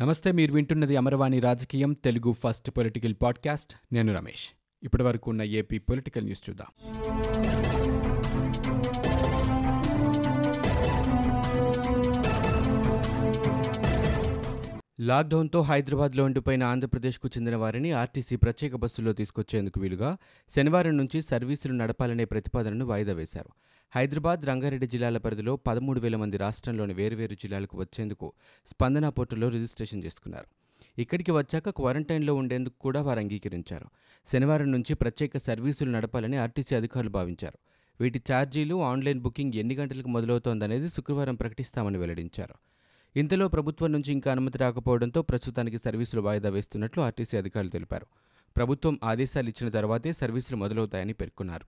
నమస్తే మీరు వింటున్నది అమరవాణి రాజకీయం తెలుగు ఫస్ట్ పొలిటికల్ పాడ్కాస్ట్. నేను రమేష్. ఇప్పటి వరకు ఉన్న ఏపీ పొలిటికల్ న్యూస్ చూద్దాం. లాక్డౌన్తో హైదరాబాద్లో ఉండిపోయిన ఆంధ్రప్రదేశ్కు చెందిన వారిని ఆర్టీసీ ప్రత్యేక బస్సుల్లో తీసుకొచ్చేందుకు వీలుగా శనివారం నుంచి సర్వీసులు నడపాలనే ప్రతిపాదనను వాయిదా వేశారు. హైదరాబాద్ రంగారెడ్డి జిల్లాల పరిధిలో పదమూడు వేల మంది రాష్ట్రంలోని వేర్వేరు జిల్లాలకు వచ్చేందుకు స్పందన పోర్టల్లో రిజిస్ట్రేషన్ చేసుకున్నారు. ఇక్కడికి వచ్చాక క్వారంటైన్లో ఉండేందుకు కూడా వారు అంగీకరించారు. శనివారం నుంచి ప్రత్యేక సర్వీసులు నడపాలని ఆర్టీసీ అధికారులు భావించారు. వీటి ఛార్జీలు ఆన్లైన్ బుకింగ్ ఎన్ని గంటలకు మొదలవుతోందనేది శుక్రవారం ప్రకటిస్తామని వెల్లడించారు. ఇంతలో ప్రభుత్వం నుంచి ఇంకా అనుమతి రాకపోవడంతో ప్రస్తుతానికి సర్వీసులు వాయిదా వేస్తున్నట్లు ఆర్టీసీ అధికారులు తెలిపారు. ప్రభుత్వం ఆదేశాలు ఇచ్చిన తర్వాతే సర్వీసులు మొదలవుతాయని పేర్కొన్నారు.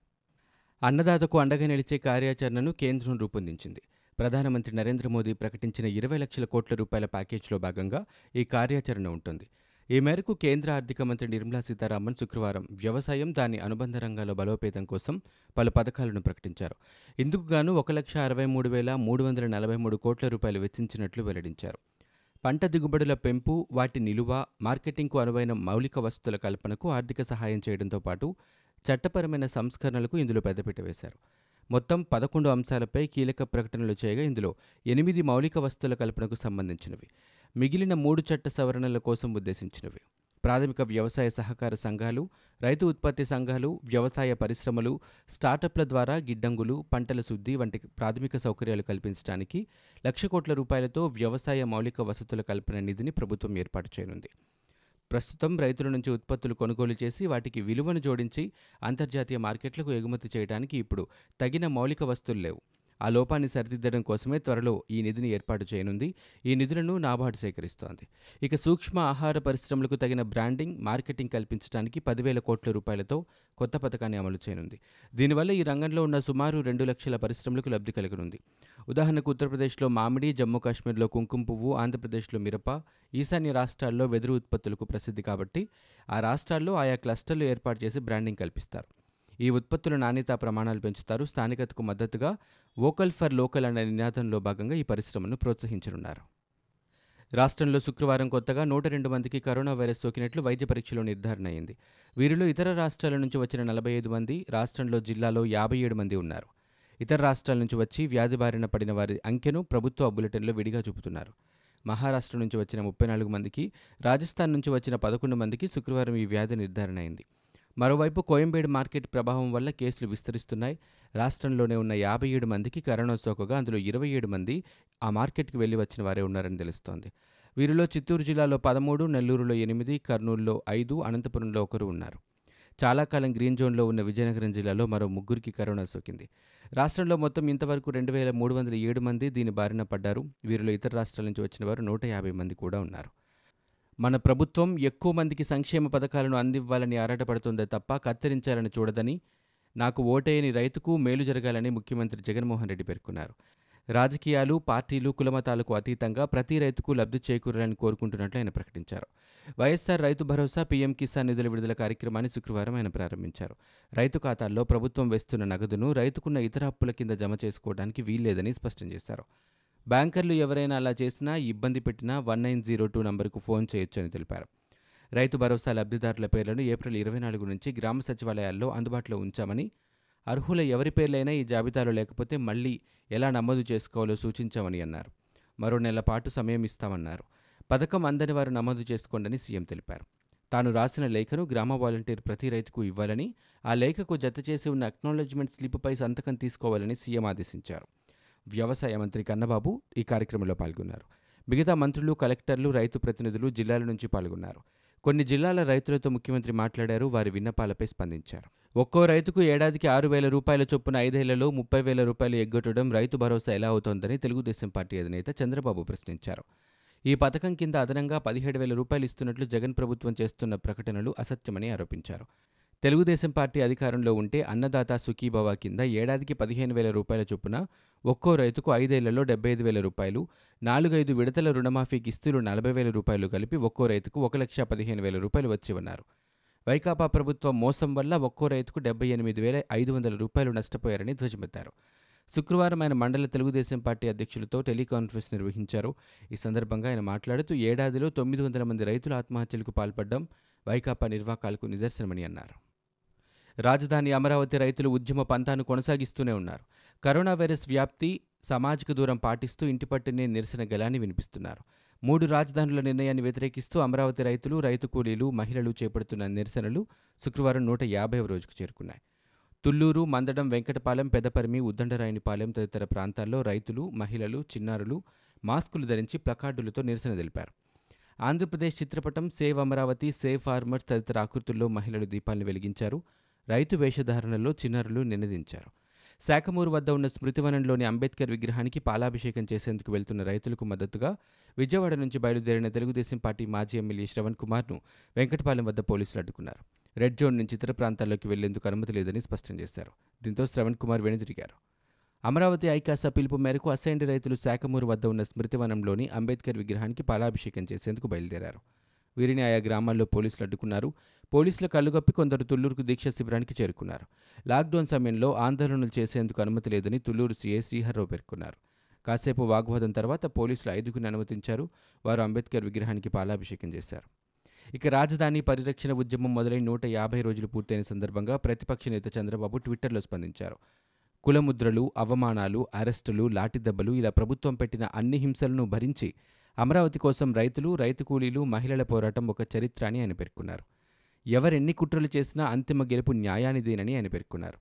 అన్నదాతకు అండగా నిలిచే కార్యాచరణను కేంద్రం రూపొందించింది. ప్రధానమంత్రి నరేంద్ర మోదీ ప్రకటించిన ఇరవై లక్షల కోట్ల రూపాయల ప్యాకేజీలో భాగంగా ఈ కార్యాచరణ ఉంటుంది. ఈ మేరకు కేంద్ర ఆర్థిక మంత్రి నిర్మలా సీతారామన్ శుక్రవారం వ్యవసాయం దాని అనుబంధ రంగాల బలోపేతం కోసం పలు పథకాలను ప్రకటించారు. ఇందుకు గాను ఒక లక్ష అరవై మూడు వేల మూడు వందల నలభై మూడు కోట్ల రూపాయలు వెచ్చించినట్లు వెల్లడించారు. పంట దిగుబడుల పెంపు వాటి నిలువ మార్కెటింగ్కు అనువైన మౌలిక వసతుల కల్పనకు ఆర్థిక సహాయం చేయడంతో పాటు చట్టపరమైన సంస్కరణలకు ఇందులో పెద్దపీట వేశారు. మొత్తం పదకొండు అంశాలపై కీలక ప్రకటనలు చేయగా ఇందులో ఎనిమిది మౌలిక వస్తువుల కల్పనకు సంబంధించినవి. మిగిలిన మూడు చట్ట సవరణల కోసం ఉద్దేశించినవి. ప్రాథమిక వ్యవసాయ సహకార సంఘాలు రైతు ఉత్పత్తి సంఘాలు వ్యవసాయ పరిశ్రమలు స్టార్టప్ల ద్వారా గిడ్డంగులు పంటల శుద్ధి వంటి ప్రాథమిక సౌకర్యాలు కల్పించడానికి లక్ష కోట్ల రూపాయలతో వ్యవసాయ మౌలిక వసతుల కల్పన నిధిని ప్రభుత్వం ఏర్పాటు చేయనుంది. ప్రస్తుతం రైతుల నుంచి ఉత్పత్తులు కొనుగోలు చేసి వాటికి విలువను జోడించి అంతర్జాతీయ మార్కెట్లకు ఎగుమతి చేయడానికి ఇప్పుడు తగిన మౌలిక వస్తువులు లేవు. ఆ లోపాన్ని సరిదిద్దడం కోసమే త్వరలో ఈ నిధిని ఏర్పాటు చేయనుంది. ఈ నిధులను నాబార్డు సేకరిస్తోంది. ఇక సూక్ష్మ ఆహార పరిశ్రమలకు తగిన బ్రాండింగ్ మార్కెటింగ్ కల్పించడానికి పదివేల కోట్ల రూపాయలతో కొత్త పథకాన్ని అమలు చేయనుంది. దీనివల్ల ఈ రంగంలో ఉన్న సుమారు రెండు లక్షల పరిశ్రమలకు లబ్ధి కలగనుంది. ఉదాహరణకు ఉత్తరప్రదేశ్లో మామిడి జమ్మూ కాశ్మీర్లో కుంకుమ పువ్వు ఆంధ్రప్రదేశ్లో మిరప ఈశాన్య రాష్ట్రాల్లో వెదురు ఉత్పత్తులకు ప్రసిద్ధి కాబట్టి ఆ రాష్ట్రాల్లో ఆయా క్లస్టర్లు ఏర్పాటు చేసి బ్రాండింగ్ కల్పిస్తారు. ఈ ఉత్పత్తుల నాణ్యతా ప్రమాణాలు పెంచుతారు. స్థానికతకు మద్దతుగా వోకల్ ఫర్ లోకల్ అనే నినాదంలో భాగంగా ఈ పరిశ్రమను ప్రోత్సహించనున్నారు. రాష్ట్రంలో శుక్రవారం కొత్తగా నూట రెండు మందికి కరోనా వైరస్ సోకినట్లు వైద్య పరీక్షలో నిర్ధారణ అయింది. వీరిలో ఇతర రాష్ట్రాల నుంచి వచ్చిన నలభై ఐదు మంది రాష్ట్రంలో జిల్లాలో యాభై ఏడు మంది ఉన్నారు. ఇతర రాష్ట్రాల నుంచి వచ్చి వ్యాధి బారిన పడిన వారి అంకెను ప్రభుత్వ బులెటిన్లో విడిగా చూపుతున్నారు. మహారాష్ట్ర నుంచి వచ్చిన ముప్పై నాలుగు మందికి రాజస్థాన్ నుంచి వచ్చిన పదకొండు మందికి శుక్రవారం ఈ వ్యాధి నిర్ధారణ అయింది. మరోవైపు కోయంబేడు మార్కెట్ ప్రభావం వల్ల కేసులు విస్తరిస్తున్నాయి. రాష్ట్రంలోనే ఉన్న యాభై ఏడు మందికి కరోనా సోకగా అందులో ఇరవై ఏడు మంది ఆ మార్కెట్కి వెళ్ళి వచ్చిన వారే ఉన్నారని తెలుస్తోంది. వీరిలో చిత్తూరు జిల్లాలో పదమూడు నెల్లూరులో ఎనిమిది కర్నూలులో ఐదు అనంతపురంలో ఒకరు ఉన్నారు. చాలా కాలం గ్రీన్ జోన్లో ఉన్న విజయనగరం జిల్లాలో మరో ముగ్గురికి కరోనా సోకింది. రాష్ట్రంలో మొత్తం ఇంతవరకు రెండు వేల మూడు వందల ఏడు మంది దీని బారిన పడ్డారు. వీరిలో ఇతర రాష్ట్రాల నుంచి వచ్చిన వారు నూట యాభై మంది కూడా ఉన్నారు. మన ప్రభుత్వం ఎక్కువ మందికి సంక్షేమ పథకాలను అందివ్వాలని ఆరాటపడుతుందే తప్ప కత్తిరించాలని చూడదని నాకు ఓటేయని రైతుకు మేలు జరగాలని ముఖ్యమంత్రి జగన్మోహన్ రెడ్డి పేర్కొన్నారు. రాజకీయాలు పార్టీలు కులమతాలకు అతీతంగా ప్రతి రైతుకు లబ్ధి చేకూరాలని కోరుకుంటున్నట్లు ఆయన ప్రకటించారు. వైఎస్సార్ రైతు భరోసా పీఎం కిసాన్ నిధుల విడుదల కార్యక్రమాన్ని శుక్రవారం ఆయన ప్రారంభించారు. రైతు ఖాతాల్లో ప్రభుత్వం వేస్తున్న నగదును రైతుకున్న ఇతర అప్పుల కింద జమ చేసుకోవడానికి వీల్లేదని స్పష్టం చేశారు. బ్యాంకర్లు ఎవరైనా అలా చేసినా ఇబ్బంది పెట్టినా వన్ నైన్ జీరో టూ నంబర్కు ఫోన్ చేయొచ్చని తెలిపారు. రైతు భరోసా లబ్ధిదారుల పేర్లను ఏప్రిల్ ఇరవై నాలుగు నుంచి గ్రామ సచివాలయాల్లో అందుబాటులో ఉంచామని అర్హుల ఎవరి పేర్లైనా ఈ జాబితాలో లేకపోతే మళ్ళీ ఎలా నమోదు చేసుకోవాలో సూచించామని అన్నారు. మరో నెల పాటు సమయం ఇస్తామన్నారు. పథకం అందని వారు నమోదు చేసుకోండని సీఎం తెలిపారు. తాను రాసిన లేఖను గ్రామ వాలంటీర్ ప్రతి రైతుకు ఇవ్వాలని ఆ లేఖకు జత చేసి ఉన్న అక్నాలెడ్జ్మెంట్ స్లిప్పై సంతకం తీసుకోవాలని సీఎం ఆదేశించారు. వ్యవసాయ మంత్రి కన్నబాబు ఈ కార్యక్రమంలో పాల్గొన్నారు. మిగతా మంత్రులు కలెక్టర్లు రైతు ప్రతినిధులు జిల్లాల నుంచి పాల్గొన్నారు. కొన్ని జిల్లాల రైతులతో ముఖ్యమంత్రి మాట్లాడారు వారి విన్నపాలపై స్పందించారు. ఒక్కో రైతుకు ఏడాదికి ఆరు వేల రూపాయల చొప్పున ఐదేళ్ళలో ముప్పై వేల రూపాయలు ఎగ్గొట్టడం రైతు భరోసా ఎలా అవుతోందని తెలుగుదేశం పార్టీ అధినేత చంద్రబాబు ప్రశ్నించారు. ఈ పథకం కింద అదనంగా పదిహేడు వేల రూపాయలు ఇస్తున్నట్లు జగన్ ప్రభుత్వం చేస్తున్న ప్రకటనలు అసత్యమని ఆరోపించారు. తెలుగుదేశం పార్టీ అధికారంలో ఉంటే అన్నదాత సుఖీభవ కింద ఏడాదికి పదిహేను వేల రూపాయల చొప్పున ఒక్కో రైతుకు ఐదేళ్ళలో డెబ్బై ఐదు వేల రూపాయలు నాలుగైదు విడతల రుణమాఫీ కిస్తులు నలభై వేల రూపాయలు కలిపి ఒక్కో రైతుకు ఒక లక్ష పదిహేను వేల రూపాయలు వచ్చేవన్నారు. వైకాపా ప్రభుత్వం మోసం వల్ల ఒక్కో రైతుకు డెబ్బై ఎనిమిది వేల ఐదు వందల రూపాయలు నష్టపోయారని ధ్వజమెత్తారు. శుక్రవారం ఆయన మండల తెలుగుదేశం పార్టీ అధ్యక్షులతో టెలికాన్ఫరెన్స్ నిర్వహించారు. ఈ సందర్భంగా ఆయన మాట్లాడుతూ ఏడాదిలో తొమ్మిది వందల మంది రైతులు ఆత్మహత్యలకు పాల్పడడం వైకాపా నిర్వాకాలకు నిదర్శనమని అన్నారు. రాజధాని అమరావతి రైతులు ఉద్యమ పంతాను కొనసాగిస్తూనే ఉన్నారు. కరోనా వైరస్ వ్యాప్తి సామాజిక దూరం పాటిస్తూ ఇంటి పట్టునే నిరసన గలాన్ని వినిపిస్తున్నారు. మూడు రాజధానుల నిర్ణయాన్ని వ్యతిరేకిస్తూ అమరావతి రైతులు రైతు కూలీలు మహిళలు చేపడుతున్న నిరసనలు శుక్రవారం నూట యాభైవ రోజుకు చేరుకున్నాయి. తుళ్ళూరు మందడం వెంకటపాలెం పెదపరిమి ఉద్దండరాయనిపాలెం తదితర ప్రాంతాల్లో రైతులు మహిళలు చిన్నారులు మాస్కులు ధరించి ప్లకార్డులతో నిరసన తెలిపారు. ఆంధ్రప్రదేశ్ చిత్రపటం సేవ్ అమరావతి సేవ్ ఫార్మర్స్ తదితర ఆకృతుల్లో మహిళలు దీపాలను వెలిగించారు. రైతు వేషధారణలో చిన్నారులు నినదించారు. శాఖమూరు వద్ద ఉన్న స్మృతివనంలోని అంబేద్కర్ విగ్రహానికి పాలాభిషేకం చేసేందుకు వెళ్తున్న రైతులకు మద్దతుగా విజయవాడ నుంచి బయలుదేరిన తెలుగుదేశం పార్టీ మాజీ ఎమ్మెల్యే శ్రవణ్ కుమార్ను వెంకటపాలెం వద్ద పోలీసులు అడ్డుకున్నారు. రెడ్ జోన్ నుంచి ఇతర ప్రాంతాల్లోకి వెళ్ళేందుకు అనుమతి లేదని స్పష్టం చేశారు. దీంతో శ్రవణ్ కుమార్ వెనుదిరిగారు. అమరావతి ఐకాస పిలుపు మేరకు అసైండ్ రైతులు శాఖమూరు వద్ద ఉన్న స్మృతివనంలోని అంబేద్కర్ విగ్రహానికి పాలాభిషేకం చేసేందుకు బయలుదేరారు. వీరిని ఆయా గ్రామాల్లో పోలీసులు అడ్డుకున్నారు. పోలీసుల కళ్ళుగప్పి కొందరు తుళ్ళూరుకు దీక్ష శిబిరానికి చేరుకున్నారు. లాక్డౌన్ సమయంలో ఆందోళనలు చేసేందుకు అనుమతి లేదని తుళ్ళూరు సీఏ శ్రీహర్రావు పేర్కొన్నారు. కాసేపు వాగ్వాదం తర్వాత పోలీసులు ఐదుగురిని అనుమతించారు. వారు అంబేద్కర్ విగ్రహానికి పాలాభిషేకం చేశారు. ఇక రాజధాని పరిరక్షణ ఉద్యమం మొదలై నూట యాభై రోజులు పూర్తయిన సందర్భంగా ప్రతిపక్ష నేత చంద్రబాబు ట్విట్టర్లో స్పందించారు. కులముద్రలు అవమానాలు అరెస్టులు లాఠీదెబ్బలు ఇలా ప్రభుత్వం పెట్టిన అన్ని హింసలను భరించి అమరావతి కోసం రైతులు రైతు కూలీలు మహిళల పోరాటం ఒక చరిత్ర అని ఆయన పేర్కొన్నారు. ఎవరెన్ని కుట్రలు చేసినా అంతిమ గెలుపు న్యాయానిదేనని ఆయన పేర్కొన్నారు.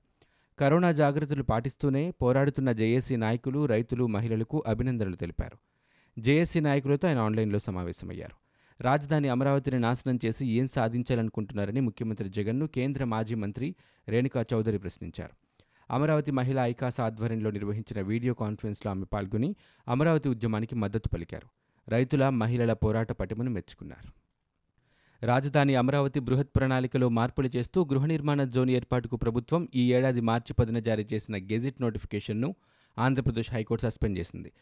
కరోనా జాగ్రత్తలు పాటిస్తూనే పోరాడుతున్న జేఏసీ నాయకులు రైతులు మహిళలకు అభినందనలు తెలిపారు. జేఏసీ నాయకులతో ఆయన ఆన్లైన్లో సమావేశమయ్యారు. రాజధాని అమరావతిని నాశనం చేసి ఏం సాధించాలనుకుంటున్నారని ముఖ్యమంత్రి జగన్ను కేంద్ర మాజీ మంత్రి రేణుకా చౌదరి ప్రశ్నించారు. అమరావతి మహిళా ఐకాస ఆధ్వర్యంలో నిర్వహించిన వీడియో కాన్ఫరెన్స్లో ఆమె పాల్గొని అమరావతి ఉద్యమానికి మద్దతు పలికారు. రైతుల మహిళల పోరాట పటిమను మెచ్చుకున్నారు. రాజధాని అమరావతి బృహత్ ప్రణాళికలో మార్పులు చేస్తూ గృహ నిర్మాణ జోన్ ఏర్పాటుకు ప్రభుత్వం ఈ ఏడాది మార్చి పదిన జారీ చేసిన గెజిట్ నోటిఫికేషన్ను ఆంధ్రప్రదేశ్ హైకోర్టు సస్పెండ్ చేసింది.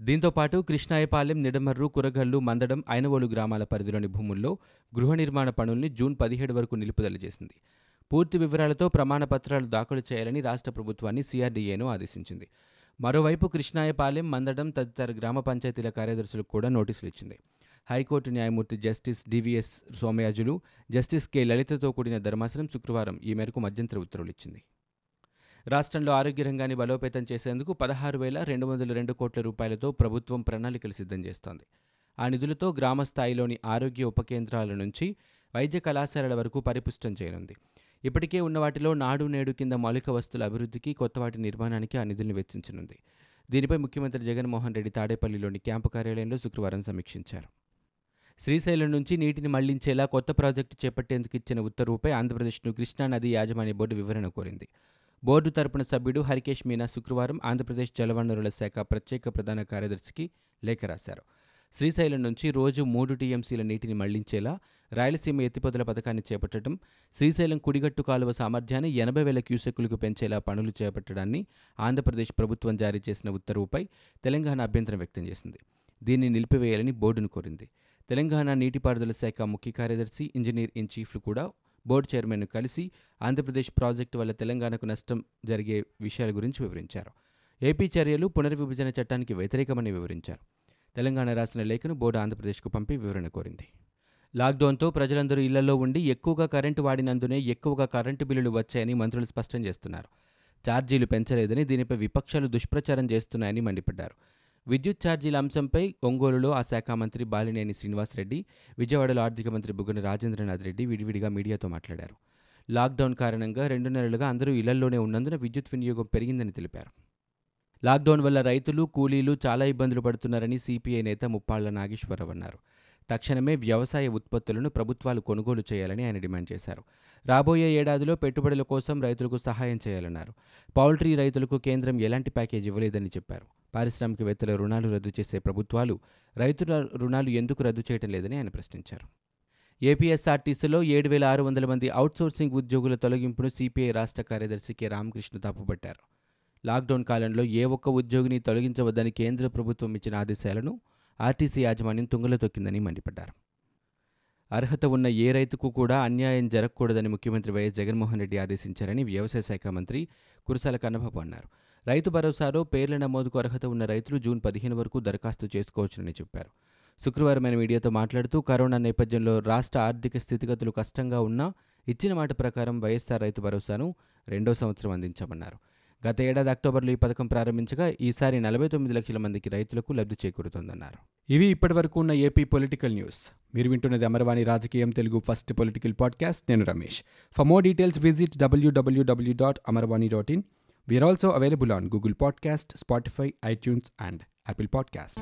దీంతో పాటు కృష్ణాయపాలెం నిడమర్రు కురగల్లు మందడం ఐనవోలు గ్రామాల పరిధిలోని భూముల్లో గృహ నిర్మాణ పనుల్ని జూన్ పదిహేడు వరకు నిలుపుదల చేసింది. పూర్తి వివరాలతో ప్రమాణపత్రాలు దాఖలు చేయాలని రాష్ట్ర ప్రభుత్వాన్ని సిఆర్డీఏను ఆదేశించింది. మరోవైపు కృష్ణాయపాలెం మందడం తదితర గ్రామ పంచాయతీల కార్యదర్శులకు కూడా నోటీసులు ఇచ్చింది. హైకోర్టు న్యాయమూర్తి justice DVS Somayajulu justice K లలితతో కూడిన ధర్మాసనం శుక్రవారం ఈ మేరకు మధ్యంతర ఉత్తర్వులు ఇచ్చింది. రాష్ట్రంలో ఆరోగ్య రంగాన్ని బలోపేతం చేసేందుకు పదహారు వేల రెండు వందల రెండు కోట్ల రూపాయలతో ప్రభుత్వం ప్రణాళికలు సిద్ధం చేస్తోంది. ఆ నిధులతో గ్రామ స్థాయిలోని ఆరోగ్య ఉప కేంద్రాల నుంచి వైద్య కళాశాలల వరకు పరిపుష్టం చేయనుంది. ఇప్పటికే ఉన్న వాటిలో నాడు నేడు కింద మౌలిక వస్తువుల అభివృద్ధికి కొత్త వాటి నిర్మాణానికి ఆ నిధులను వెచ్చించనుంది. దీనిపై ముఖ్యమంత్రి జగన్మోహన్ రెడ్డి తాడేపల్లిలోని క్యాంపు కార్యాలయంలో శుక్రవారం సమీక్షించారు. శ్రీశైలం నుంచి నీటిని మళ్ళించేలా కొత్త ప్రాజెక్టు చేపట్టేందుకు ఇచ్చిన ఉత్తర్వుపై ఆంధ్రప్రదేశ్ను కృష్ణానది యాజమాన్య బోర్డు వివరణ కోరింది. బోర్డు తరపున సభ్యుడు హరికేష్ మీనా శుక్రవారం ఆంధ్రప్రదేశ్ జలవనరుల శాఖ ప్రత్యేక ప్రధాన కార్యదర్శికి లేఖ రాశారు. శ్రీశైలం నుంచి రోజు మూడు టీఎంసీల నీటిని మళ్ళించేలా రాయలసీమ ఎత్తిపోతల పథకాన్ని చేపట్టడం శ్రీశైలం కుడిగట్టు కాలువ సామర్థ్యాన్ని ఎనభై వేల క్యూసెక్కులకు పెంచేలా పనులు చేపట్టడాన్ని ఆంధ్రప్రదేశ్ ప్రభుత్వం జారీ చేసిన ఉత్తర్వుపై తెలంగాణ అభ్యంతరం వ్యక్తం చేసింది. దీన్ని నిలిపివేయాలని బోర్డును కోరింది. తెలంగాణ నీటిపారుదల శాఖ ముఖ్య కార్యదర్శి ఇంజనీర్ ఇన్ చీఫ్లు కూడా బోర్డు చైర్మన్ను కలిసి ఆంధ్రప్రదేశ్ ప్రాజెక్టు వల్ల తెలంగాణకు నష్టం జరిగే విషయాల గురించి వివరించారు. ఏపీ చర్యలు పునర్విభజన చట్టానికి వ్యతిరేకమని వివరించారు. తెలంగాణ రాసిన లేఖను బోర్డు ఆంధ్రప్రదేశ్కు పంపి వివరణ కోరింది. లాక్డౌన్తో ప్రజలందరూ ఇళ్ళలో ఉండి ఎక్కువగా కరెంటు వాడినందునే ఎక్కువగా కరెంటు బిల్లులు వచ్చాయని మంత్రులు స్పష్టం చేస్తున్నారు. ఛార్జీలు పెంచలేదని దీనిపై విపక్షాలు దుష్ప్రచారం చేస్తున్నాయని మండిపడ్డారు. విద్యుత్ ఛార్జీల అంశంపై ఒంగోలులో ఆ శాఖ మంత్రి బాలినేని శ్రీనివాసరెడ్డి విజయవాడలో ఆర్థిక మంత్రి బుగ్గన రాజేంద్రనాథ్ రెడ్డి విడివిడిగా మీడియాతో మాట్లాడారు. లాక్డౌన్ కారణంగా రెండు నెలలుగా అందరూ ఇళ్ళలోనే ఉన్నందున విద్యుత్ వినియోగం పెరిగిందని తెలిపారు. లాక్డౌన్ వల్ల రైతులు కూలీలు చాలా ఇబ్బందులు పడుతున్నారని సిపిఐ నేత ముప్పాళ్ళ నాగేశ్వరరావు అన్నారు. తక్షణమే వ్యవసాయ ఉత్పత్తులను ప్రభుత్వాలు కొనుగోలు చేయాలని ఆయన డిమాండ్ చేశారు. రాబోయే ఏడాదిలో పెట్టుబడుల కోసం రైతులకు సహాయం చేయాలన్నారు. పౌల్ట్రీ రైతులకు కేంద్రం ఎలాంటి ప్యాకేజ్ ఇవ్వలేదని చెప్పారు. పారిశ్రామికవేత్తల రుణాలు రద్దు చేసే ప్రభుత్వాలు రైతుల రుణాలు ఎందుకు రద్దు చేయడం లేదని ఆయన ప్రశ్నించారు. ఏపీఎస్ఆర్టీసీలో ఏడు వేల ఆరు వందల మంది అవుట్సోర్సింగ్ ఉద్యోగుల తొలగింపును సిపిఐ రాష్ట్ర కార్యదర్శి కె. రామకృష్ణ తప్పుపట్టారు. లాక్డౌన్ కాలంలో ఏ ఒక్క ఉద్యోగిని తొలగించవద్దని కేంద్ర ప్రభుత్వం ఇచ్చిన ఆదేశాలను ఆర్టీసీ యాజమాన్యం తుంగలో తొక్కిందని మండిపడ్డారు. అర్హత ఉన్న ఏ రైతుకు కూడా అన్యాయం జరగకూడదని ముఖ్యమంత్రి వైఎస్ జగన్మోహన్ రెడ్డి ఆదేశించారని వ్యవసాయ శాఖ మంత్రి కురసాల కన్నబాబు అన్నారు. రైతు భరోసాలో పేర్ల నమోదుకు అర్హత ఉన్న రైతులు జూన్ పదిహేను వరకు దరఖాస్తు చేసుకోవచ్చునని చెప్పారు. శుక్రవారం ఆయన మీడియాతో మాట్లాడుతూ కరోనా నేపథ్యంలో రాష్ట్ర ఆర్థిక స్థితిగతులు కష్టంగా ఉన్నా ఇచ్చిన మాట ప్రకారం వైఎస్సార్ రైతు భరోసాను రెండో సంవత్సరం అందించామన్నారు. గత ఏడాది అక్టోబర్లో ఈ పథకం ప్రారంభించగా ఈసారి నలభై తొమ్మిది లక్షల మందికి రైతులకు లబ్ధి చేకూరుతోందన్నారు. ఇవి ఇప్పటివరకు ఉన్న ఏపీ పొలిటికల్ న్యూస్. మీరు వింటున్నది అమర్వాణి రాజకీయం తెలుగు ఫస్ట్ పొలిటికల్ పాడ్కాస్ట్. నేను Ramesh. For more details visit W W W dot Amarvani dot in we are also available on Google podcast Spotify iTunes and Apple podcast